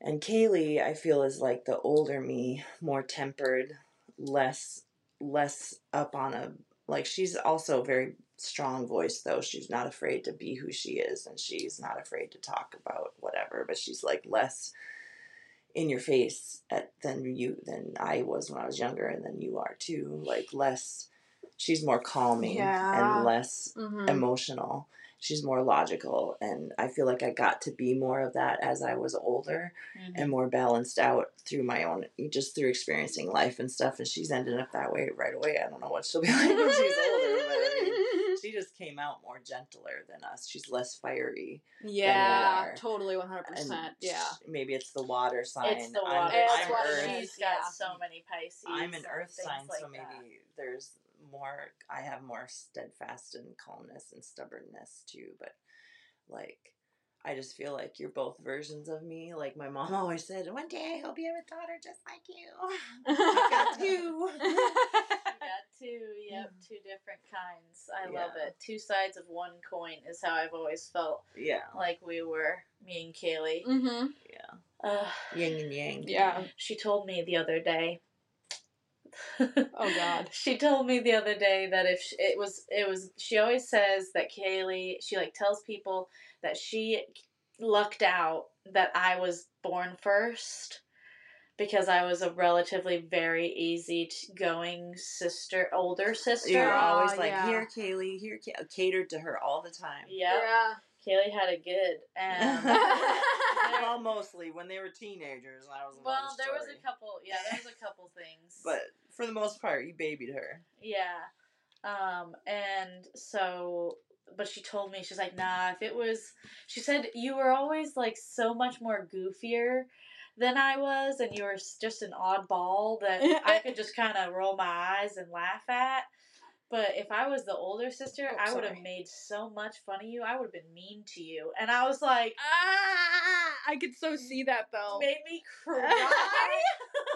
and Kaylee, I feel is like the older me, more tempered, less less up on a like she's also very strong voice though. She's not afraid to be who she is and she's not afraid to talk about whatever, but she's like less in your face at than you than I was when I was younger and then you are too. Like less she's more calming Yeah. and less Mhm. emotional. She's more logical, and I feel like I got to be more of that as I was older Mhm. and more balanced out through my own, just through experiencing life and stuff. And she's ended up that way right away. I don't know what she'll be like when she's older, but I mean, she just came out more gentler than us. She's less fiery. yeah, totally, one hundred percent. Yeah. maybe it's the water sign. It's the I'm- water. I'm, Earth. She's got yeah. so many Pisces. I'm an earth sign, like so maybe that. there's more. I have more steadfast and calmness and stubbornness too. But like, I just feel like you're both versions of me. Like my mom always said, one day I hope you have a daughter just like you. I got two. You got two, yep, two different kinds. I love it. Two sides of one coin is how I've always felt yeah, like we were, me and Kaylee. mm-hmm. yeah, Uh, yin and yang. Yeah. she told me the other day. Oh, God. She told me the other day that if sh it was it was she always says that Kaylee she like tells people that she lucked out that I was born first because I was a relatively very easy t- going sister older sister. You're always like, yeah. here, Kaylee, here, Kay-" catered to her all the time. Yep. Yeah. Kaylee had a good. And well, mostly when they were teenagers. That was well, another there was a couple. Yeah, there was a couple things. But for the most part, you babied her. Yeah. Um, and so, but she told me, she's like, nah, if it was, she said, you were always like so much more goofier than I was, and you were just an oddball that I could just kind of roll my eyes and laugh at. But if I was the older sister, Oh, I would have made so much fun of you. I would have been mean to you. And I was like, Ah, I could so see that though. made me cry.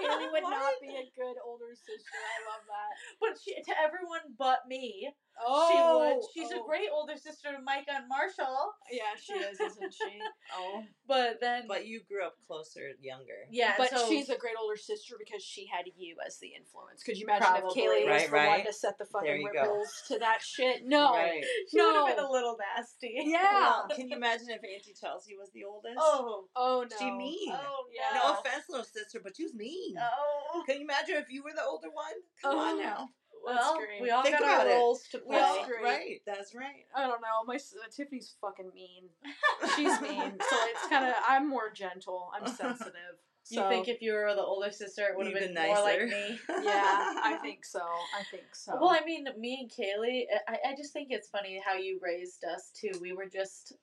Haley would What? not be a good older sister. I love that. But she, to everyone but me, Oh, she would. Oh, she's oh. a great older sister to Micah and Marshall. Yeah, she is, isn't she? Oh, But then, but you grew up closer, younger. yeah, but so, she's a great older sister because she had you as the influence. Could you imagine Probably. if Kaylee was Right, one to set the fucking you go. ripples to that shit? No. Right. she would have been a little nasty. Yeah. Well, can you imagine if Auntie Chelsea was the oldest? Oh. Oh no. She mean. Oh Yeah. No no. offense, little sister, but you's mean. Oh. Can you imagine if you were the older one? Come on Oh. Now. Well, great. we all Think got our about it. roles to play. Well, great. right. That's right. I don't know. My uh, Tiffany's fucking mean. She's mean, so it's kind of. I'm more gentle. I'm sensitive. you think if you were the older sister, it would have You've been, been more like me? Yeah, I think so. I think so. Well, I mean, me and Kaylee, I, I just think it's funny how you raised us too. We were just,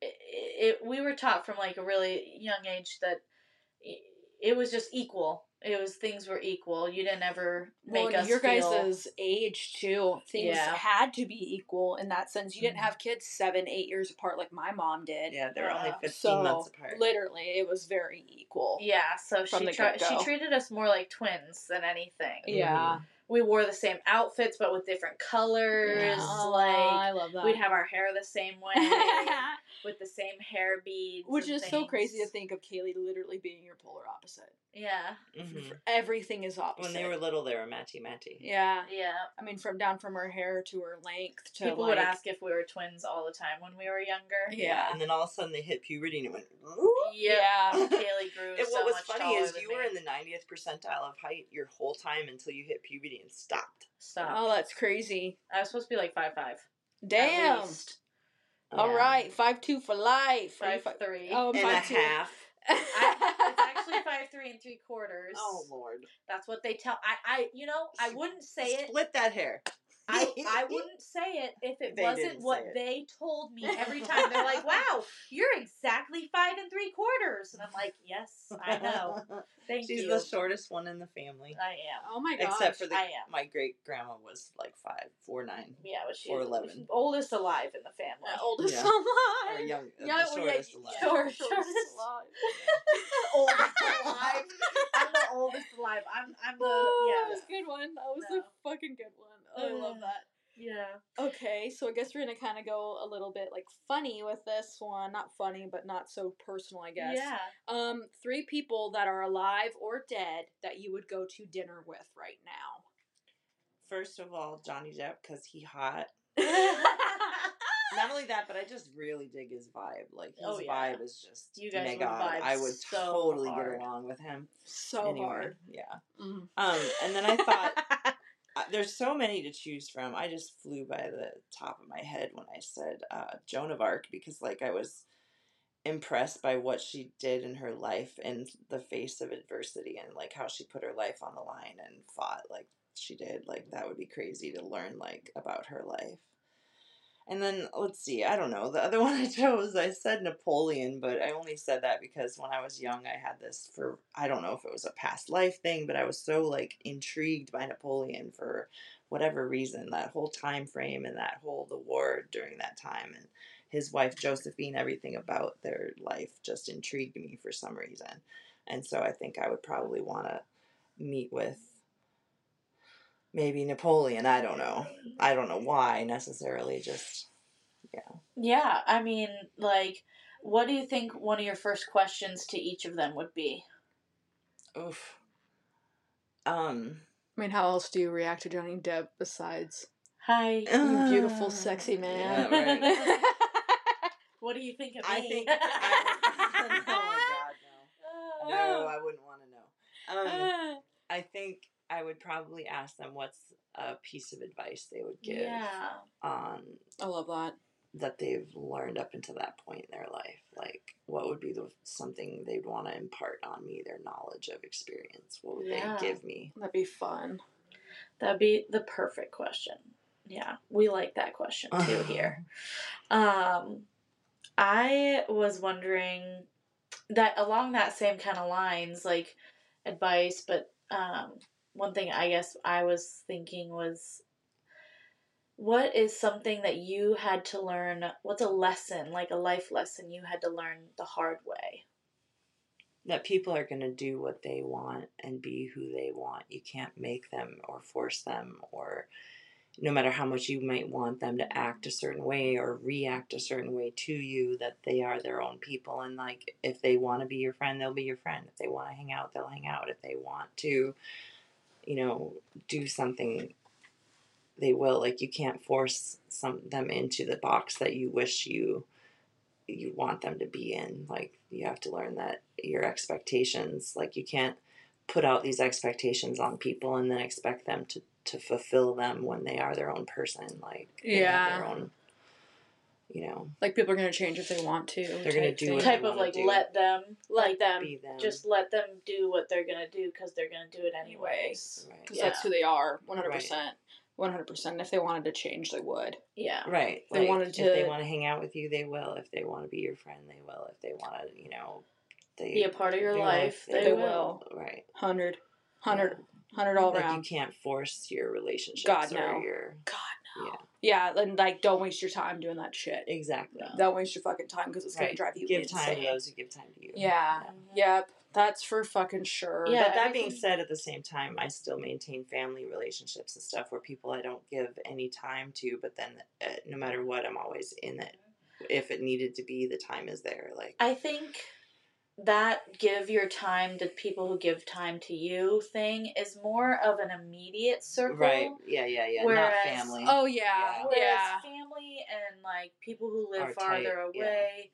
it, it we were taught from like a really young age that it, it was just equal. It was things were equal. You didn't ever Well, make and us your feel. guys' age too. Things Yeah. had to be equal in that sense. You didn't Mhm. have kids seven, eight years apart like my mom did. Yeah, they're only Uh, 15 so months apart. literally, it was very equal. Yeah, so From she the tried. She treated us more like twins than anything. Yeah. We wore the same outfits, but with different colors. Yeah. Aw, Like I love that. we'd have our hair the same way. With the same hair beads. Which and is so crazy to think of Kaylee literally being your polar opposite. Yeah, Mhm. Everything is opposite. When they were little, they were matchy matchy. yeah. yeah. I mean, from down from her hair to her length to People like, would ask if we were twins all the time when we were younger. Yeah. And then all of a sudden they hit puberty and it went. Yeah. Yeah. Kaylee grew. And so what was much funny is than you were in the 90th percentile of height your whole time until you hit puberty and stopped. Stop. Oh, that's crazy. I was supposed to be like five five. Damn. All Yeah. right, five two for life. Are you Five fi- Oh, I'm And a two. half. I, it's actually five three and three quarters. Oh lord. That's what they tell. I, I, you know, I wouldn't say it. Split that hair. I, I wouldn't say it if it They wasn't what it. they told me every time. They're like, "Wow, you're exactly five and three quarters," and I'm like, "Yes, I know. Thank you. She's you. the shortest one in the family. I am. Oh my gosh. Except for the I am. my great grandma was like five, four nine. Yeah, but she's Or 11. oldest alive in the family. Uh, oldest Yeah. alive. Or young Yeah, the shortest yeah, alive. Shortest shortest. alive. oldest alive. I'm the oldest alive. I'm. I'm the. Oh, Yeah. that was a good one. That was No. a fucking good one. Oh, I love that. Yeah. Okay, so I guess we're gonna kind of go a little bit like funny with this one. Not funny, but not so personal, I guess. Yeah. Um, three people that are alive or dead that you would go to dinner with right now. First of all, Johnny Depp because he hot. Not only that, but I just really dig his vibe. Like his Oh, yeah. vibe is just You guys mega would odd. vibe I would so totally hard. get along with him. So Anyway, hard. Yeah. Mm. Um, and then I thought there's so many to choose from. I just flew by the top of my head when I said uh, Joan of Arc because like I was impressed by what she did in her life in the face of adversity and like how she put her life on the line and fought like she did. Like that would be crazy to learn like about her life. And then let's see, I don't know. The other one I chose, I said Napoleon, but I only said that because when I was young, I had this for I don't know if it was a past life thing, but I was so like intrigued by Napoleon for whatever reason. That whole time frame and that whole the war during that time and his wife Josephine, everything about their life just intrigued me for some reason. And so I think I would probably want to meet with maybe Napoleon. I don't know. I don't know why necessarily. Just yeah. Yeah, I mean, like, what do you think one of your first questions to each of them would be? oof. Um. I mean, how else do you react to Johnny Depp besides Hi. you beautiful, sexy Yeah, man? right. what do you think of I me? think. I, oh my god, no. No, I wouldn't want to know. Um, I think I would probably ask them what's a piece of advice they would give Yeah. on I love that. that they've learned up until that point in their life. Like, what would be the something they'd want to impart on me? Their knowledge of experience. What would Yeah. they give me? That'd be fun. That'd be the perfect question. Yeah, we like that question too here. Um, I was wondering that along that same kind of lines, like advice, but um, one thing I guess I was thinking was what is something that you had to learn? What's a lesson, like a life lesson you had to learn the hard way? that people are going to do what they want and be who they want. You can't make them or force them, or no matter how much you might want them to act a certain way or react a certain way to you, that they are their own people. And like, if they want to be your friend, they'll be your friend. If they want to hang out, they'll hang out. If they want to, you know, do something, they will. Like, you can't force some them into the box that you wish you you want them to be in. Like you have to learn that your expectations, like you can't put out these expectations on people and then expect them to to fulfill them when they are their own person. Like they have their Yeah. own, you know, Like people are gonna change if they want to. They're gonna type do thing. what they Type of like do. let them, let like them be them. just let them do what they're gonna do because they're gonna do it anyways. right. because Yeah. that's who they are. One hundred percent. One hundred percent. If they wanted to change, they would. Yeah. Right. They like, wanted if they want to hang out with you, they will. If they want to be your friend, they will. If they want to, you know, they Be a part of your life, they They will. Right. Hundred, hundred, hundred all like around. you can't force your relationship. God, or no. your God no. yeah Yeah, and like don't waste your time doing that shit. exactly. Don't waste your fucking time because it's gonna drive you give insane. time to those who give time to you. Yeah. Yep. That's for fucking sure. Yeah, but that being said, at the same time, I still maintain family relationships and stuff where people I don't give any time to, but then uh, no matter what, I'm always in it if it needed to be, the time is there. Like I think that give your time to people who give time to you thing is more of an immediate circle. right, yeah, yeah, yeah, Whereas- not family. Oh yeah, Yeah. Whereas yeah. family and like people who live Are farther tight, yeah. away,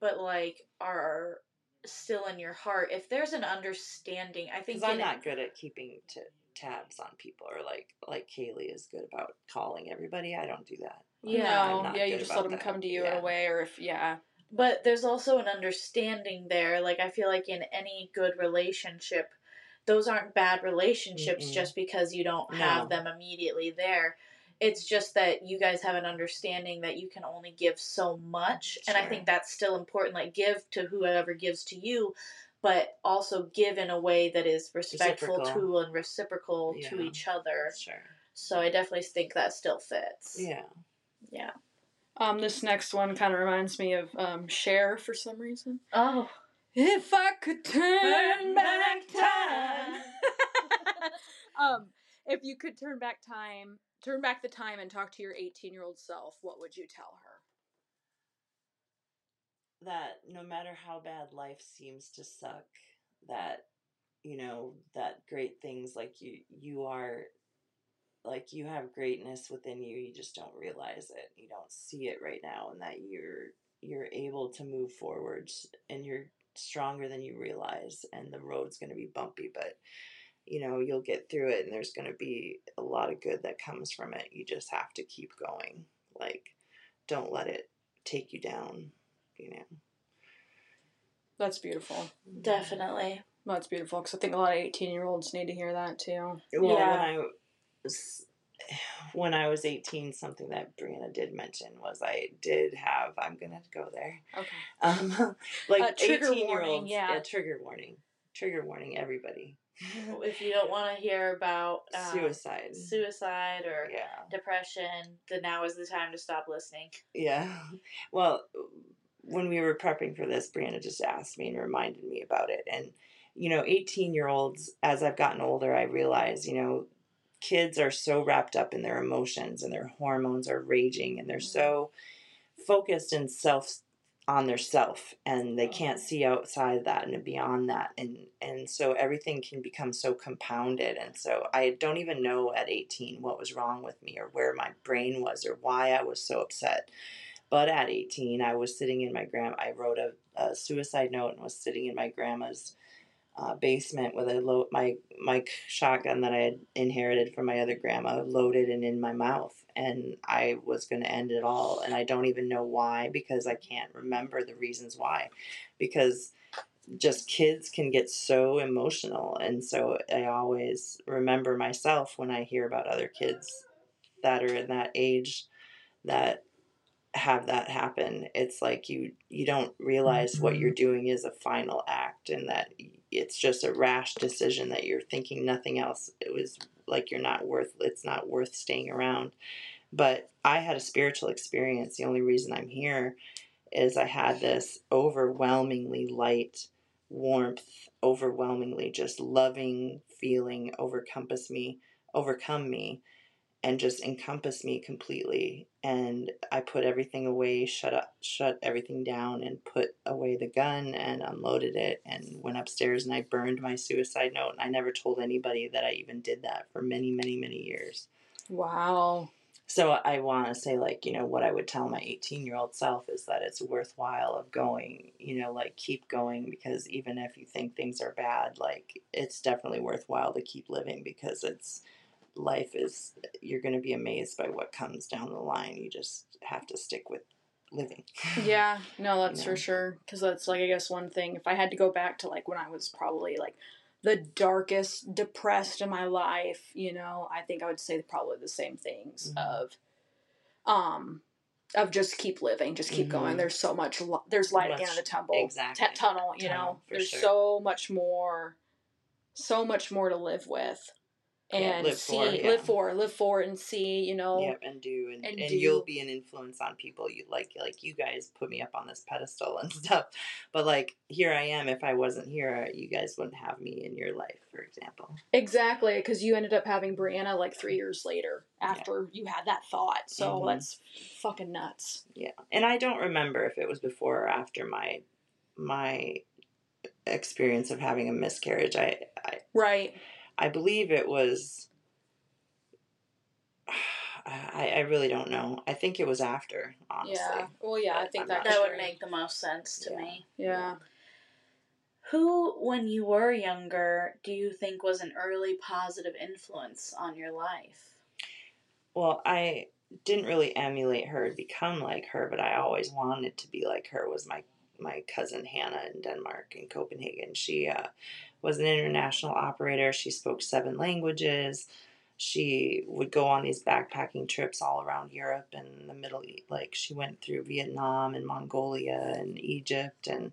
but like are still in your heart. If there's an understanding, I think I'm not good at keeping t- tabs on people, or like like Kaylee is good about calling everybody. I don't do that. Yeah, no, yeah, you just let them that. come to you Yeah. in a way, or if yeah, but there's also an understanding there. Like I feel like in any good relationship, those aren't bad relationships Mm-mm. just because you don't have No. them immediately there. It's just that you guys have an understanding that you can only give so much, and I think that's still important. Like give to whoever gives to you, but also give in a way that is respectful Reciprocal. to and reciprocal to each other. Sure. So I definitely think that still fits. Yeah. Yeah. Um, this next one kind of reminds me of um, Cher for some reason. Oh. If I could turn back time. um, if you could turn back time, turn back the time and talk to your 18 year old self, what would you tell her? that no matter how bad life seems to suck that you know that great things like you you are like you have greatness within you you just don't realize it you don't see it right now and that you're you're able to move forwards and you're stronger than you realize and the road's going to be bumpy but you know you'll get through it and there's going to be a lot of good that comes from it you just have to keep going like don't let it take you down you know That's beautiful. Definitely. That's beautiful because I think a lot of 18 year olds need to hear that too. Well, Yeah. when I was when I was eighteen, something that Brianna did mention was I did have. I'm gonna go there. Okay. Um, like Uh, trigger eighteen year warning, olds. yeah. trigger warning. Trigger warning. Everybody. If you don't want to hear about um, Suicide. suicide or yeah. depression, then now is the time to stop listening. Yeah. Well, when we were prepping for this, Brianna just asked me and reminded me about it. And, you know, 18 year olds, as I've gotten older, I realize, you know, kids are so wrapped up in their emotions and their hormones are raging and they're mm-hmm. so focused and self on their self and they can't see outside of that and beyond that and and so everything can become so compounded and so I don't even know at 18 what was wrong with me or where my brain was or why I was so upset. But at 18 I was sitting in my grand I wrote a, a suicide note and was sitting in my grandma's uh, basement with a load my my shotgun that I had inherited from my other grandma loaded and in my mouth and I was going to end it all and I don't even know why because I can't remember the reasons why because just kids can get so emotional and so I always remember myself when I hear about other kids that are in that age that have that happen it's like you you don't realize what you're mm-hmm. doing is a final act and that it's just a rash decision that you're thinking nothing else it was like you're not worth it's not worth staying around. But i had a spiritual experience the only reason i'm here is i had this overwhelmingly light warmth overwhelmingly just loving feeling overcompass me overcome me and just encompass me completely and i put everything away shut up shut everything down and put away the gun and unloaded it and went upstairs and i burned my suicide note and i never told anybody that i even did that for many many many years Wow. so i want to say like you know what i would tell my 18 year old self is that it's worthwhile of going you know like keep going because even if you think things are bad like it's definitely worthwhile to keep living because it's life is you're going to be amazed by what comes down the line you just have to stick with living Yeah, no, that's You for sure. Because that's like, I guess, one thing. If I had to go back to like when I was probably like the darkest, depressed in my life, you know, I think I would say probably the same things Mhm. of, um, of just keep living, just keep going. Mhm. There's so much, li- there's light at the end of the Much- tunnel, exactly. t- tunnel, you Tunnel, know, there's sure. so much more, so much more to live with. And live see for, yeah. live for live for and see you know Yep, and do and, and and, do. you'll be an influence on people. You like like you guys put me up on this pedestal and stuff, but like here I am. If I wasn't here, you guys wouldn't have me in your life, for example. exactly because you ended up having brianna like three years later after you had that thought so Mhm. that's fucking nuts Yeah, and I don't remember if it was before or after my my experience of having a miscarriage. I I, right I believe it was. I, I really don't know. I think it was after, honestly. yeah well yeah i But think I'm that That could would make the most sense to Yeah. me. yeah Who, when you were younger, do you think was an early positive influence on your life? Well, I didn't really emulate her and become like her, but I always wanted to be like her. Was my my cousin Hannah in Denmark in Copenhagen. She uh, was an international operator. She spoke seven languages. She would go on these backpacking trips all around Europe and the Middle East. Like she went through Vietnam and Mongolia and Egypt and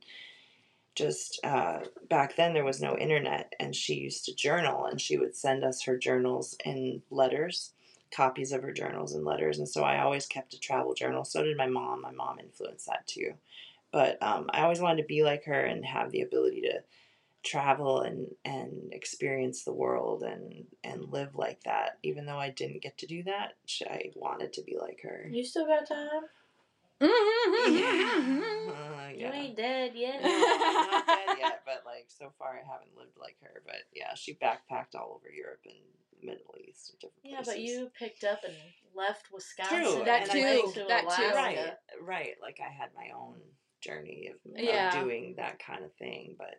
just uh, back then there was no internet and she used to journal and she would send us her journals and letters copies of her journals and letters and so i always kept a travel journal so did my mom my mom influenced that too but um, i always wanted to be like her and have the ability to travel and and experience the world and and live like that even though i didn't get to do that i wanted to be like her You still got time? yeah. Uh, You ain't dead yet. No, I'm not dead yet, but like so far I haven't lived like her. But yeah, she backpacked all over Europe and Middle East and different Yeah, places. but you picked up and left Wisconsin. True, That and too, to that too. Alaska. right, right. Like I had my own journey of, of doing that kind of thing. But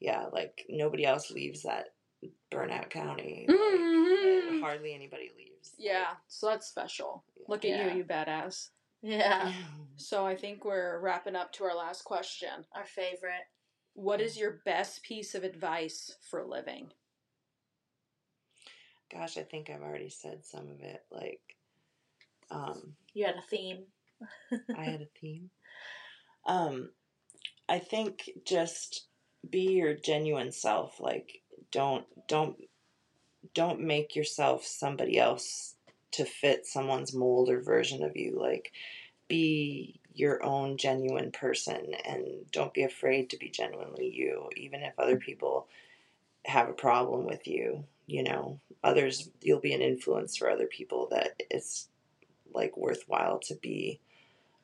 yeah, like nobody else leaves that Burnett county. Like, Mhm. hardly anybody leaves. yeah so that's special Yeah. look at Yeah. you you badass Yeah, so i think we're wrapping up to our last question our favorite. what is your best piece of advice for living Gosh, I think I've already said some of it. Like, um, You had a theme. I had a theme. Um, I think just be your genuine self. Like, don't don't don't make yourself somebody else to fit someone's mold or version of you. Like, be your own genuine person, and don't be afraid to be genuinely you, even if other people have a problem with you. You know, others you'll be an influence for other people that it's like worthwhile to be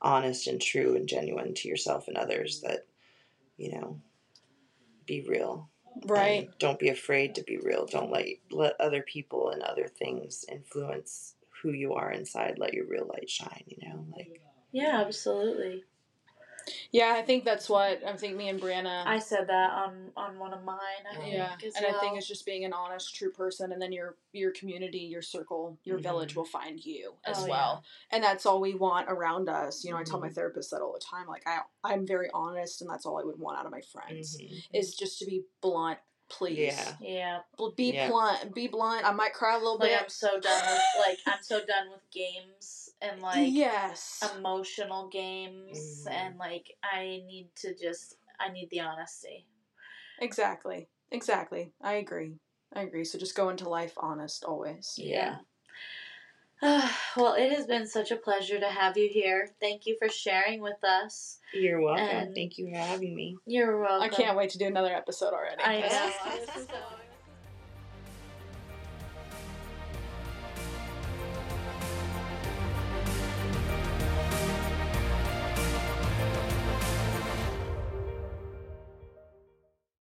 honest and true and genuine to yourself and others that you know be real. Right. And don't be afraid to be real. Don't let let other people and other things influence who you are inside. Let your real light shine you know like Yeah, absolutely. Yeah i think that's what i think me and brianna I said that on on one of mine. I yeah as and i think it's just being an honest true person and then your your community your circle your Mhm. village will find you as Oh, well and that's all we want around us you know i tell my Mhm. therapist that all the time like i i'm very honest and that's all i would want out of my friends mhm. is just to be blunt please Yeah. yeah. Be Yeah. blunt be blunt i might cry a little Like bit I'm so done with like I'm so done with games and like yes emotional games Mhm. and like I need to just I need the honesty. exactly exactly i agree i agree so just go into life honest always Yeah. well, it has been such a pleasure to have you here. Thank you for sharing with us. you're welcome And- thank you for having me You're welcome. i can't wait to do another episode already I know. Yes. I'm so